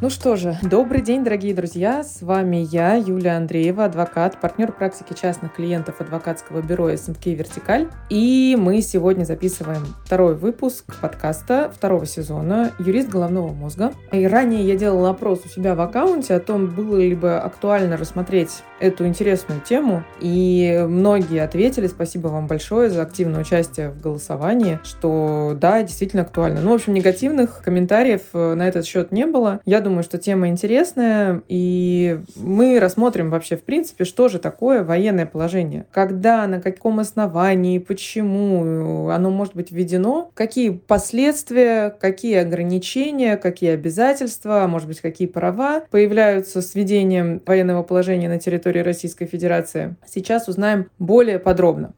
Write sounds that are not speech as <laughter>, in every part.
Ну что же, добрый день, дорогие друзья. С вами я, Юлия Андреева, адвокат, партнер практики частных клиентов адвокатского бюро СНК «Вертикаль». И мы сегодня записываем второй выпуск подкаста второго сезона «Юрист головного мозга». И ранее я делала опрос у себя в аккаунте о том, было ли бы актуально рассмотреть эту интересную тему. И многие ответили, спасибо вам большое за активное участие в голосовании, что да, действительно актуально. Ну, в общем, негативных комментариев э, на этот счет не было. Я думаю, что тема интересная, и мы рассмотрим вообще, в принципе, что же такое военное положение. Когда, на каком основании, почему оно может быть введено, какие последствия, какие ограничения, какие обязательства, а может быть, какие права появляются с введением военного положения на территории Российской Федерации. Сейчас узнаем более подробно.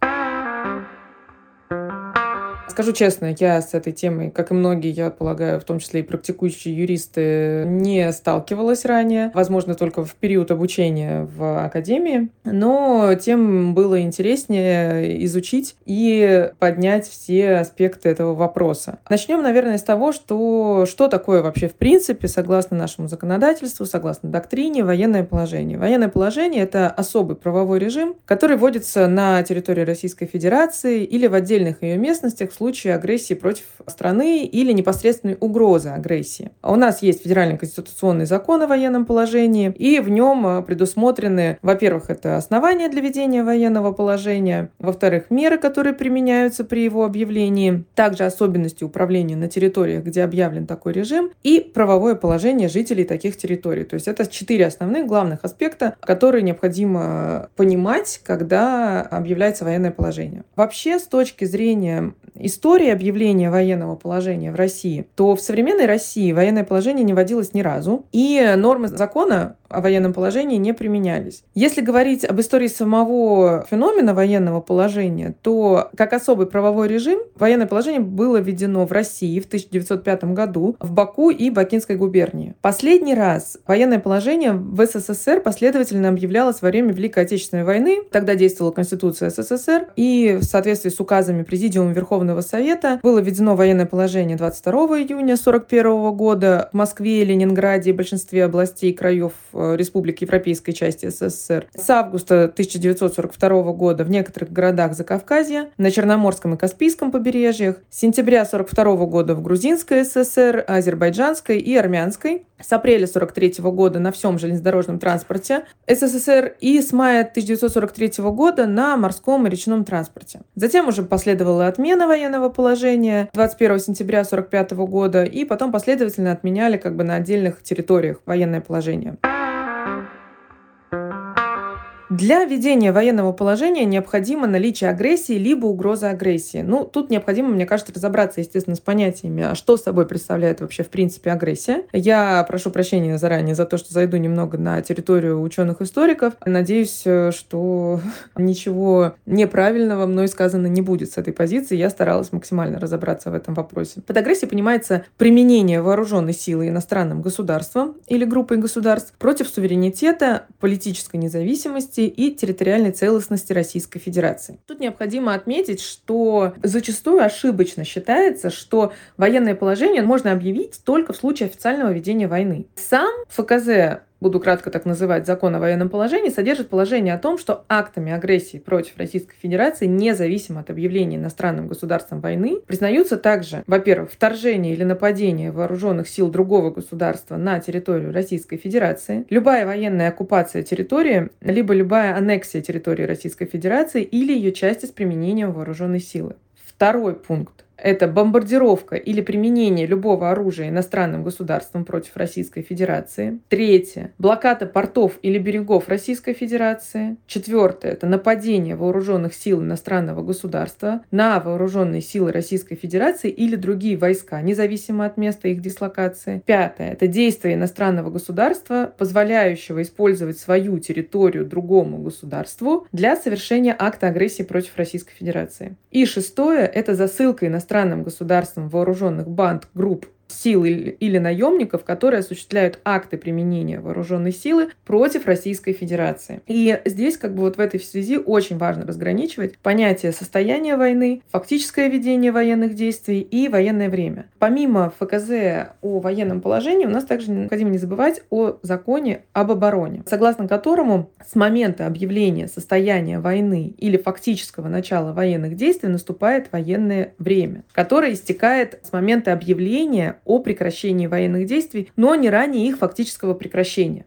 Скажу честно, я с этой темой, как и многие, я полагаю, в том числе и практикующие юристы, не сталкивалась ранее. Возможно, только в период обучения в академии. Но тем было интереснее изучить и поднять все аспекты этого вопроса. Начнем, наверное, с того, что, что такое вообще в принципе, согласно нашему законодательству, согласно доктрине, военное положение. Военное положение — это особый правовой режим, который вводится на территории Российской Федерации или в отдельных ее местностях в случае агрессии против страны или непосредственной угрозы агрессии. У нас есть федеральный конституционный закон о военном положении, и в нем э, предусмотрены, во-первых, это основания для ведения военного положения, во-вторых, меры, которые применяются при его объявлении, также особенности управления на территориях, где объявлен такой режим, и правовое положение жителей таких территорий. То есть это четыре основных главных аспекта, которые необходимо понимать, когда объявляется военное положение. Вообще, с точки зрения истории объявления военного положения в России, то в современной России военное положение не вводилось ни разу, и нормы закона о военном положении не применялись. Если говорить об истории самого феномена военного положения, то как особый правовой режим военное положение было введено в России в 1905 году в Баку и Бакинской губернии. Последний раз военное положение в СССР последовательно объявлялось во время Великой Отечественной войны. Тогда действовала Конституция СССР, и в соответствии с указами Президиума Верховного Совета было введено военное положение 22 июня 1941 года в Москве, Ленинграде и большинстве областей и краев Э, республик Европейской части СССР. С августа 1942 года в некоторых городах Закавказья, на Черноморском и Каспийском побережьях, с сентября 1942 года в Грузинской ССР, Азербайджанской и Армянской, с апреля 1943 года на всем железнодорожном транспорте СССР и с мая 1943 года на морском и речном транспорте. Затем уже последовала отмена военного положения 21 сентября 1945 года и потом последовательно отменяли как бы на отдельных территориях военное положение. Для ведения военного положения необходимо наличие агрессии либо угроза агрессии. Ну, тут необходимо, мне кажется, разобраться, естественно, с понятиями, а что собой представляет вообще, в принципе, агрессия. Я прошу прощения заранее за то, что зайду немного на территорию ученых-историков. Надеюсь, э, что <laughs> ничего неправильного мной сказано не будет с этой позиции. Я старалась максимально разобраться в этом вопросе. Под агрессией понимается применение вооруженной силы иностранным государством или группой государств против суверенитета, политической независимости суверенитете и территориальной целостности Российской Федерации. Тут необходимо отметить, что зачастую ошибочно считается, что военное положение можно объявить только в случае официального ведения войны. Сам ФКЗ буду кратко так называть, закон о военном положении, содержит положение о том, что актами агрессии против Российской Федерации, независимо от объявления иностранным государством войны, признаются также, во-первых, вторжение или нападение вооруженных сил другого государства на территорию Российской Федерации, любая военная оккупация территории, либо любая аннексия территории Российской Федерации или ее части с применением вооруженной силы. Второй пункт это бомбардировка или применение любого оружия иностранным государством против Российской Федерации. Третье. Блокада портов или берегов Российской Федерации. Четвертое. Это нападение вооруженных сил иностранного государства на вооруженные силы Российской Федерации или другие войска, независимо от места их дислокации. Пятое. Это действие иностранного государства, позволяющего использовать свою территорию другому государству для совершения акта агрессии против Российской Федерации. И шестое. Это засылка иностранных иностранным государствам вооруженных банд, групп сил или наемников, которые осуществляют акты применения вооруженной силы против Российской Федерации. И здесь как бы вот в этой связи очень важно разграничивать понятие состояния войны, фактическое ведение военных действий и военное время. Помимо ФКЗ о военном положении, у нас также необходимо не забывать о законе об обороне, согласно которому с момента объявления состояния войны или фактического начала военных действий наступает военное время, которое истекает с момента объявления о прекращении военных действий, но не ранее их фактического прекращения.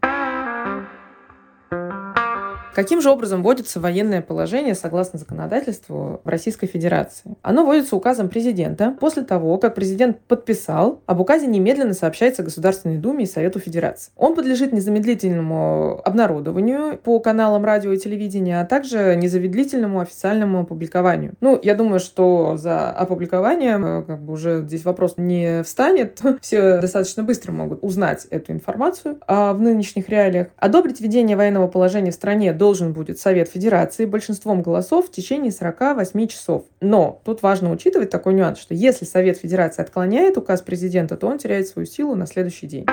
Каким же образом вводится военное положение согласно законодательству в Российской Федерации? Оно вводится указом президента после того, как президент подписал, об указе немедленно сообщается Государственной Думе и Совету Федерации. Он подлежит незамедлительному обнародованию по каналам радио и телевидения, а также незамедлительному официальному опубликованию. Ну, я думаю, что за опубликованием э, как бы уже здесь вопрос не встанет. <laughs> Все достаточно быстро могут узнать эту информацию а в нынешних реалиях. Одобрить введение военного положения в стране до должен будет Совет Федерации большинством голосов в течение 48 часов. Но тут важно учитывать такой нюанс, что если Совет Федерации отклоняет указ президента, то он теряет свою силу на следующий день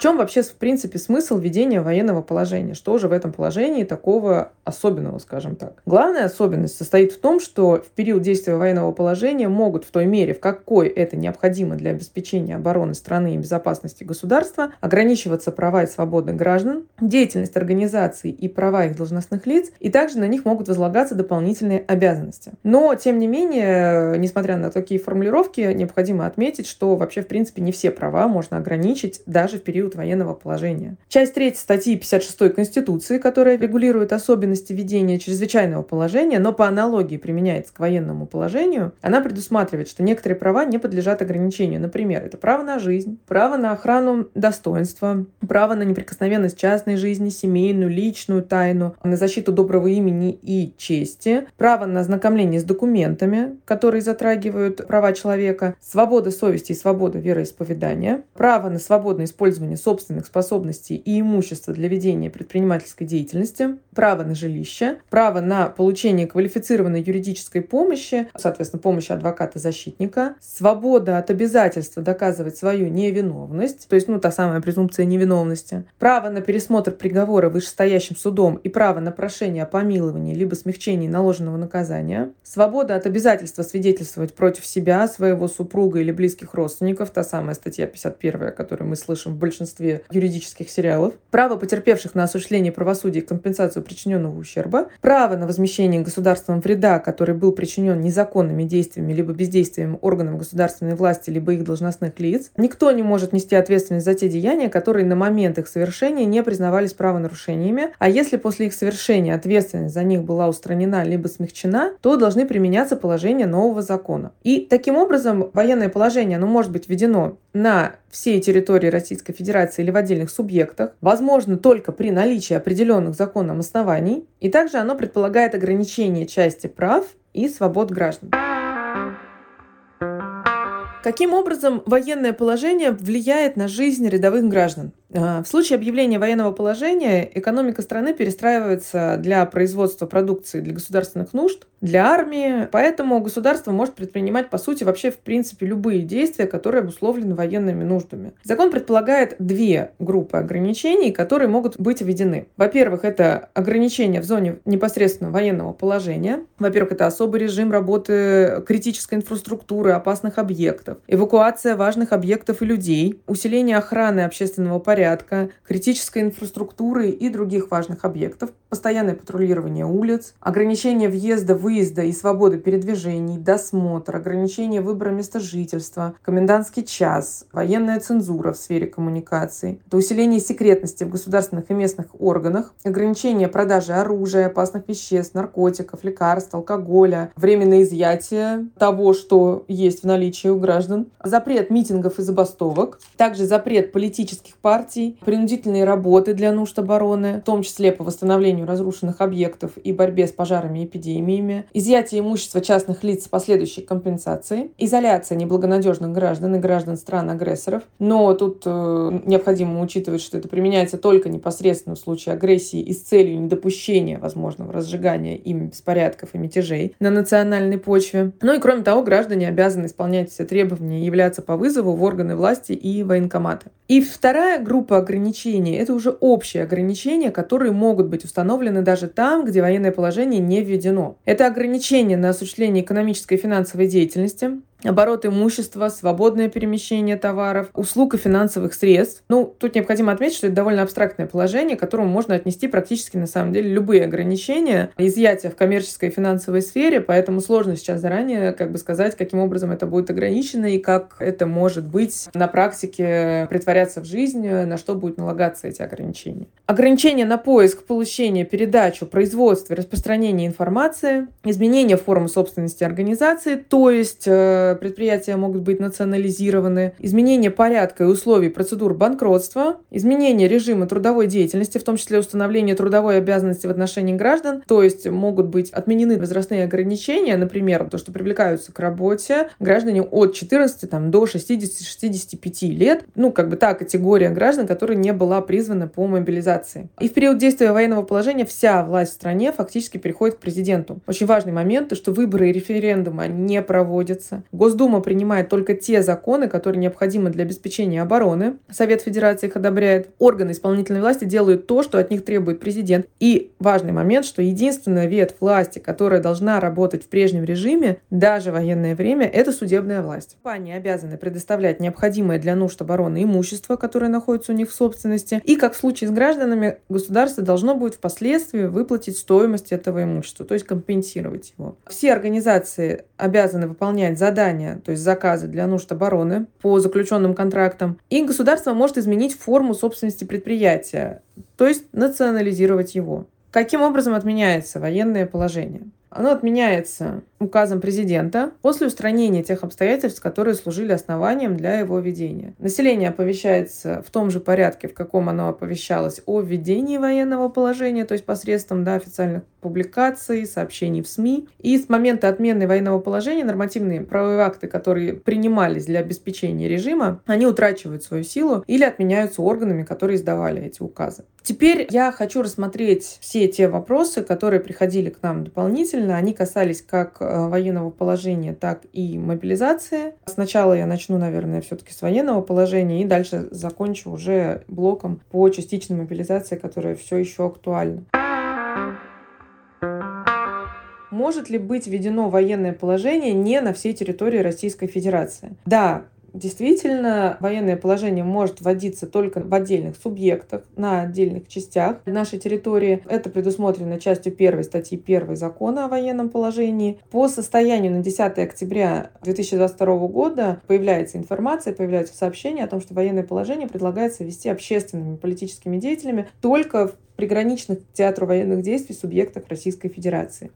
чем вообще, в принципе, смысл введения военного положения? Что же в этом положении такого особенного, скажем так? Главная особенность состоит в том, что в период действия военного положения могут в той мере, в какой это необходимо для обеспечения обороны страны и безопасности государства, ограничиваться права и свободы граждан, деятельность организаций и права их должностных лиц, и также на них могут возлагаться дополнительные обязанности. Но, тем не менее, несмотря на такие формулировки, необходимо отметить, что вообще, в принципе, не все права можно ограничить даже в период период военного положения. Часть 3 статьи 56 Конституции, которая регулирует особенности ведения чрезвычайного положения, но по аналогии применяется к военному положению, она предусматривает, что некоторые права не подлежат ограничению. Например, это право на жизнь, право на охрану достоинства, право на неприкосновенность частной жизни, семейную, личную тайну, на защиту доброго имени и чести, право на ознакомление с документами, которые затрагивают права человека, свобода совести и свобода вероисповедания, право на свободное использование собственных способностей и имущества для ведения предпринимательской деятельности, право на жилище, право на получение квалифицированной юридической помощи, соответственно, помощи адвоката-защитника, свобода от обязательства доказывать свою невиновность, то есть, ну, та самая презумпция невиновности, право на пересмотр приговора вышестоящим судом и право на прошение о помиловании либо смягчении наложенного наказания, свобода от обязательства свидетельствовать против себя, своего супруга или близких родственников, та самая статья 51, которую мы слышим в большинстве юридических сериалов, право потерпевших на осуществление правосудия и компенсацию причиненного ущерба, право на возмещение государством вреда, который был причинен незаконными действиями либо бездействием органов государственной власти либо их должностных лиц. Никто не может нести ответственность за те деяния, которые на момент их совершения не признавались правонарушениями, а если после их совершения ответственность за них была устранена либо смягчена, то должны применяться положения нового закона. И таким образом военное положение оно может быть введено на всей территории Российской Федерации или в отдельных субъектах, возможно только при наличии определенных законом оснований, и также оно предполагает ограничение части прав и свобод граждан. Каким образом военное положение влияет на жизнь рядовых граждан? А, в случае объявления военного положения экономика страны перестраивается для производства продукции для государственных нужд, для армии, поэтому государство может предпринимать, по сути, вообще в принципе любые действия, которые обусловлены военными нуждами. Закон предполагает две группы ограничений, которые могут быть введены. Во-первых, это ограничения в зоне непосредственно военного положения. Во-первых, это особый режим работы критической инфраструктуры, опасных объектов, эвакуация важных объектов и людей, усиление охраны общественного порядка, порядка, критической инфраструктуры и других важных объектов, постоянное патрулирование улиц, ограничение въезда, выезда и свободы передвижений, досмотр, ограничение выбора места жительства, комендантский час, военная цензура в сфере коммуникаций, это усиление секретности в государственных и местных органах, ограничение продажи оружия, опасных веществ, наркотиков, лекарств, алкоголя, временное изъятие того, что есть в наличии у граждан, запрет митингов и забастовок, также запрет политических партий, принудительные работы для нужд обороны, в том числе по восстановлению восстановлению разрушенных объектов и борьбе с пожарами и эпидемиями, изъятие имущества частных лиц с последующей компенсацией, изоляция неблагонадежных граждан и граждан стран-агрессоров. Но тут э, необходимо учитывать, что это применяется только непосредственно в случае агрессии и с целью недопущения возможного разжигания ими беспорядков и мятежей на национальной почве. Ну и кроме того, граждане обязаны исполнять все требования и являться по вызову в органы власти и военкоматы. И вторая группа ограничений – это уже общие ограничения, которые могут быть установлены даже там, где военное положение не введено. Это ограничения на осуществление экономической и финансовой деятельности, оборот имущества, свободное перемещение товаров, услуг и финансовых средств. Ну, тут необходимо отметить, что это довольно абстрактное положение, к которому можно отнести практически, на самом деле, любые ограничения, изъятия в коммерческой и финансовой сфере, поэтому сложно сейчас заранее как бы сказать, каким образом это будет ограничено и как это может быть на практике притворяться в жизнь, на что будут налагаться эти ограничения. Ограничения на поиск, получение, передачу, производство распространение информации, изменение формы собственности организации, то есть э, предприятия могут быть национализированы, изменение порядка и условий процедур банкротства, изменение режима трудовой деятельности, в том числе установление трудовой обязанности в отношении граждан, то есть могут быть отменены возрастные ограничения, например, то, что привлекаются к работе граждане от 14 там, до 60-65 лет, ну, как бы та категория граждан, которая не была призвана по мобилизации. И в период действия военного положения вся власть в стране фактически переходит к президенту. Очень важный момент, то, что выборы и референдумы не проводятся. Госдума принимает только те законы, которые необходимы для обеспечения обороны. Совет Федерации их одобряет. Органы исполнительной власти делают то, что от них требует президент. И важный момент, что единственная ветвь власти, которая должна работать в прежнем режиме, даже в военное время, это судебная власть. Они обязаны предоставлять необходимое для нужд обороны имущество, которое находится у них в собственности. И, как в случае с гражданами, государство должно будет впоследствии выплатить стоимость этого имущества, то есть компенсировать его. Все организации обязаны выполнять задания задания, то есть заказы для нужд обороны по заключенным контрактам. И государство может изменить форму собственности предприятия, то есть национализировать его. Каким образом отменяется военное положение? Оно отменяется указом президента после устранения тех обстоятельств, которые служили основанием для его введения. Население оповещается в том же порядке, в каком оно оповещалось о введении военного положения, то есть посредством да, официальных публикаций, сообщений в СМИ. И с момента отмены военного положения нормативные правовые акты, которые принимались для обеспечения режима, они утрачивают свою силу или отменяются органами, которые издавали эти указы. Теперь я хочу рассмотреть все те вопросы, которые приходили к нам дополнительно. Они касались как э, военного положения, так и мобилизации. Сначала я начну, наверное, все-таки с военного положения и дальше закончу уже блоком по частичной мобилизации, которая все еще актуальна. Может ли быть введено военное положение не на всей территории Российской Федерации? Да, Действительно, военное положение может вводиться только в отдельных субъектах, на отдельных частях нашей территории. Это предусмотрено частью 1 статьи 1 закона о военном положении. По состоянию на 10 октября 2022 года появляется информация, появляются сообщения о том, что военное положение предлагается ввести общественными политическими деятелями только в приграничных к театру военных действий субъектах Российской Федерации.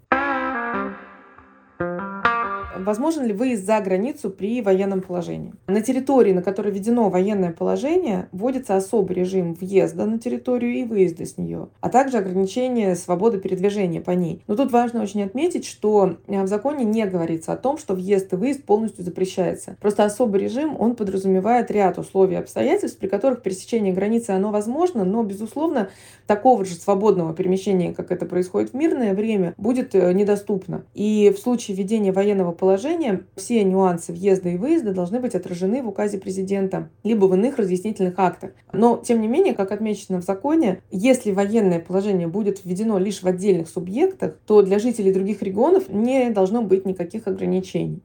Возможен ли выезд за границу при военном положении? На территории, на которой введено военное положение, вводится особый режим въезда на территорию и выезда с нее, а также ограничение свободы передвижения по ней. Но тут важно очень отметить, что э, в законе не говорится о том, что въезд и выезд полностью запрещается. Просто особый режим, он подразумевает ряд условий и обстоятельств, при которых пересечение границы оно возможно, но, безусловно, такого же свободного перемещения, как это происходит в мирное время, будет э, недоступно. И в случае введения военного положения все нюансы въезда и выезда должны быть отражены в указе президента, либо в иных разъяснительных актах. Но, тем не менее, как отмечено в законе, если военное положение будет введено лишь в отдельных субъектах, то для жителей других регионов не должно быть никаких ограничений.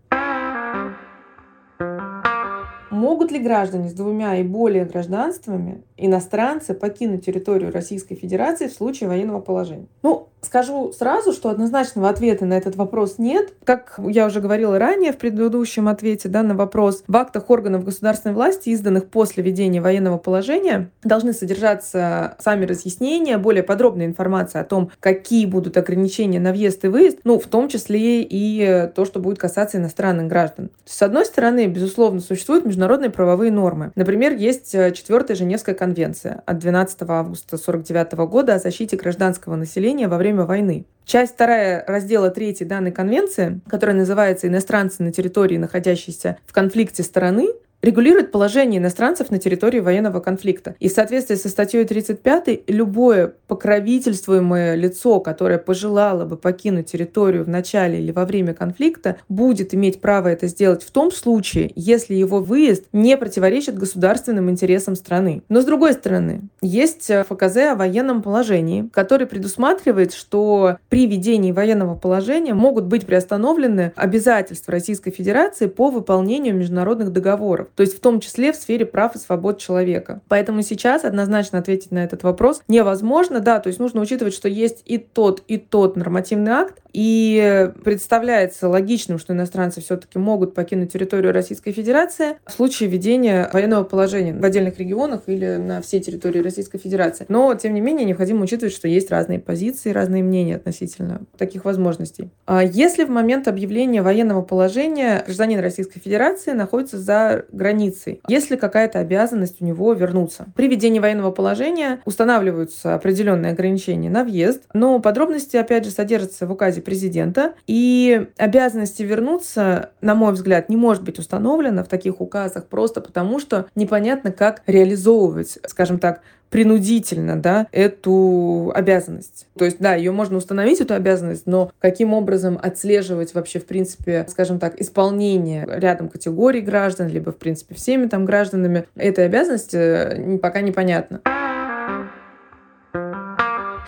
Могут ли граждане с двумя и более гражданствами, иностранцы, покинуть территорию Российской Федерации в случае военного положения? Ну, Скажу сразу, что однозначного ответа на этот вопрос нет. Как я уже говорила ранее в предыдущем ответе да, на вопрос, в актах органов государственной власти, изданных после введения военного положения, должны содержаться сами разъяснения, более подробная информация о том, какие будут ограничения на въезд и выезд, ну, в том числе и то, что будет касаться иностранных граждан. С одной стороны, безусловно, существуют международные правовые нормы. Например, есть четвертая Женевская конвенция от 12 августа 1949 года о защите гражданского населения во время время войны. Часть вторая раздела 3 данной конвенции, которая называется «Иностранцы на территории, находящейся в конфликте стороны», регулирует положение иностранцев на территории военного конфликта. И в соответствии со статьей 35 любое покровительствуемое лицо, которое пожелало бы покинуть территорию в начале или во время конфликта, будет иметь право это сделать в том случае, если его выезд не противоречит государственным интересам страны. Но с другой стороны, есть ФКЗ о военном положении, который предусматривает, что при ведении военного положения могут быть приостановлены обязательства Российской Федерации по выполнению международных договоров то есть в том числе в сфере прав и свобод человека. Поэтому сейчас однозначно ответить на этот вопрос невозможно, да, то есть нужно учитывать, что есть и тот, и тот нормативный акт, и представляется логичным, что иностранцы все-таки могут покинуть территорию Российской Федерации в случае введения военного положения в отдельных регионах или на всей территории Российской Федерации. Но, тем не менее, необходимо учитывать, что есть разные позиции, разные мнения относительно таких возможностей. А если в момент объявления военного положения гражданин Российской Федерации находится за границей, есть ли какая-то обязанность у него вернуться? При введении военного положения устанавливаются определенные ограничения на въезд, но подробности, опять же, содержатся в указе указе президента. И обязанности вернуться, на мой взгляд, не может быть установлена в таких указах просто потому, что непонятно, как реализовывать, скажем так, принудительно, да, эту обязанность. То есть, да, ее можно установить, эту обязанность, но каким образом отслеживать вообще, в принципе, скажем так, исполнение рядом категорий граждан, либо, в принципе, всеми там гражданами этой обязанности, пока непонятно.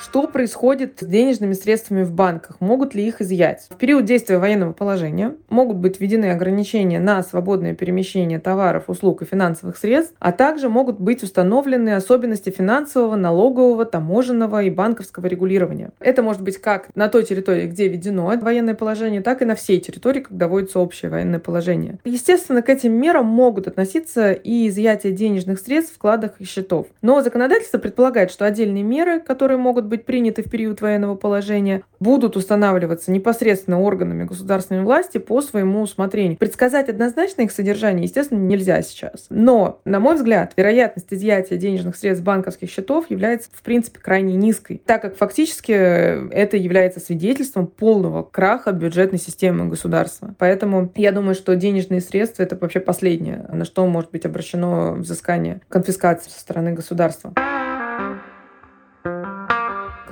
Что происходит с денежными средствами в банках? Могут ли их изъять? В период действия военного положения могут быть введены ограничения на свободное перемещение товаров, услуг и финансовых средств, а также могут быть установлены особенности финансового, налогового, таможенного и банковского регулирования. Это может быть как на той территории, где введено военное положение, так и на всей территории, когда вводится общее военное положение. Естественно, к этим мерам могут относиться и изъятие денежных средств, вкладов и счетов. Но законодательство предполагает, что отдельные меры, которые могут быть приняты в период военного положения, будут устанавливаться непосредственно органами государственной власти по своему усмотрению. Предсказать однозначно их содержание, естественно, нельзя сейчас. Но, на мой взгляд, вероятность изъятия денежных средств банковских счетов является, в принципе, крайне низкой, так как фактически это является свидетельством полного краха бюджетной системы государства. Поэтому я думаю, что денежные средства — это вообще последнее, на что может быть обращено взыскание, конфискация со стороны государства.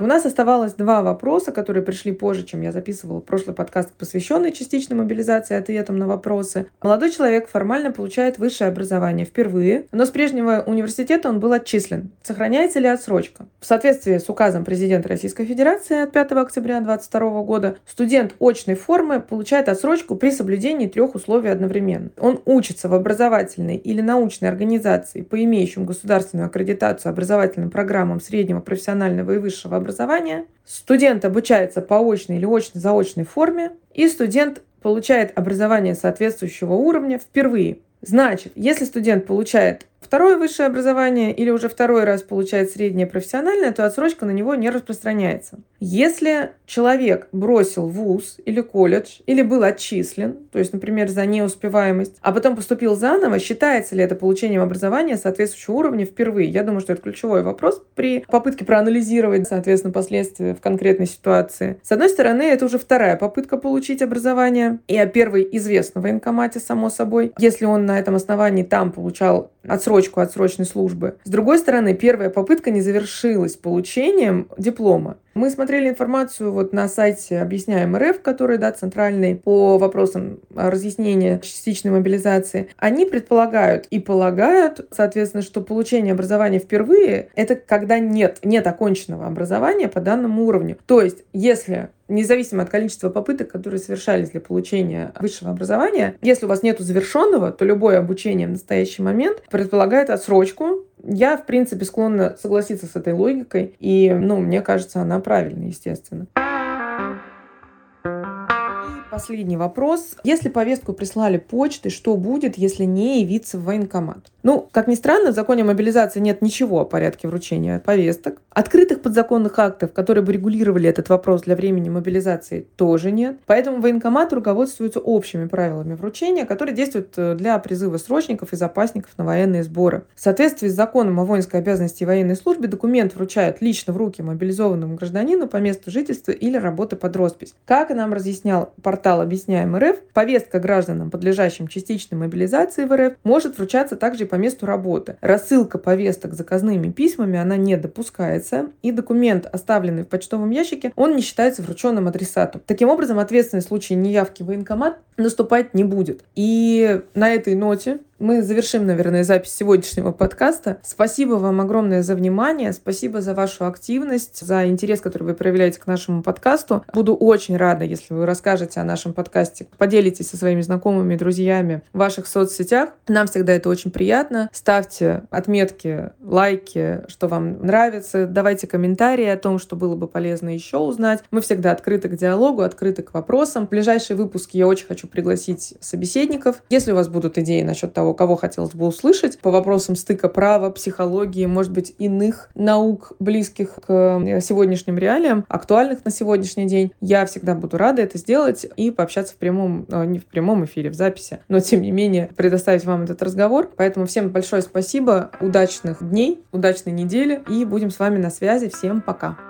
У нас оставалось два вопроса, которые пришли позже, чем я записывала прошлый подкаст, посвященный частичной мобилизации ответам на вопросы. Молодой человек формально получает высшее образование впервые, но с прежнего университета он был отчислен. Сохраняется ли отсрочка? В соответствии с указом президента Российской Федерации от 5 октября 2022 года студент очной формы получает отсрочку при соблюдении трех условий одновременно. Он учится в образовательной или научной организации по имеющим государственную аккредитацию образовательным программам среднего профессионального и высшего образования образования, студент обучается по очной или очно-заочной форме, и студент получает образование соответствующего уровня впервые. Значит, если студент получает второе высшее образование или уже второй раз получает среднее профессиональное, то отсрочка на него не распространяется. Если человек бросил вуз или колледж, или был отчислен, то есть, например, за неуспеваемость, а потом поступил заново, считается ли это получением образования соответствующего уровня впервые? Я думаю, что это ключевой вопрос при попытке проанализировать, соответственно, последствия в конкретной ситуации. С одной стороны, это уже вторая попытка получить образование, и о первой известно военкомате, само собой. Если он на этом основании там получал отсрочку от срочной службы. С другой стороны, первая попытка не завершилась получением диплома. Мы смотрели информацию вот на сайте «Объясняем РФ», который, да, центральный по вопросам разъяснения частичной мобилизации. Они предполагают и полагают, соответственно, что получение образования впервые — это когда нет, нет оконченного образования по данному уровню. То есть, если независимо от количества попыток, которые совершались для получения высшего образования, если у вас нет завершенного, то любое обучение в настоящий момент предполагает отсрочку Я, в принципе, склонна согласиться с этой логикой, и, ну, мне кажется, она правильная, естественно. Последний вопрос. Если повестку прислали почтой, что будет, если не явиться в военкомат? Ну, как ни странно, в законе о мобилизации нет ничего о порядке вручения повесток. Открытых подзаконных актов, которые бы регулировали этот вопрос для времени мобилизации, тоже нет. Поэтому военкомат руководствуется общими правилами вручения, которые действуют э, для призыва срочников и запасников на военные сборы. В соответствии с законом о воинской обязанности и военной службе документ вручают лично в руки мобилизованному гражданину по месту жительства или работы под роспись. Как нам разъяснял портал «Объясняем РФ», повестка гражданам, подлежащим частичной мобилизации в РФ, может вручаться также по месту работы. Рассылка повесток заказными письмами, она не допускается, и документ, оставленный в почтовом ящике, он не считается врученным адресату. Таким образом, ответственность в случае неявки в военкомат наступать не будет. И на этой ноте мы завершим, наверное, запись сегодняшнего подкаста. Спасибо вам огромное за внимание, спасибо за вашу активность, за интерес, который вы проявляете к нашему подкасту. Буду очень рада, если вы расскажете о нашем подкасте, поделитесь со своими знакомыми, друзьями в ваших соцсетях. Нам всегда это очень приятно. Ставьте отметки, лайки, что вам нравится. Давайте комментарии о том, что было бы полезно еще узнать. Мы всегда открыты к диалогу, открыты к вопросам. В ближайшие выпуски я очень хочу пригласить собеседников. Если у вас будут идеи насчет того, кого хотелось бы услышать по вопросам стыка права, психологии, может быть, иных наук, близких к э, сегодняшним реалиям, актуальных на сегодняшний день, я всегда буду рада это сделать и пообщаться в прямом, э, не в прямом эфире, в записи, но тем не менее предоставить вам этот разговор. Поэтому всем большое спасибо, удачных дней, удачной недели и будем с вами на связи. Всем пока!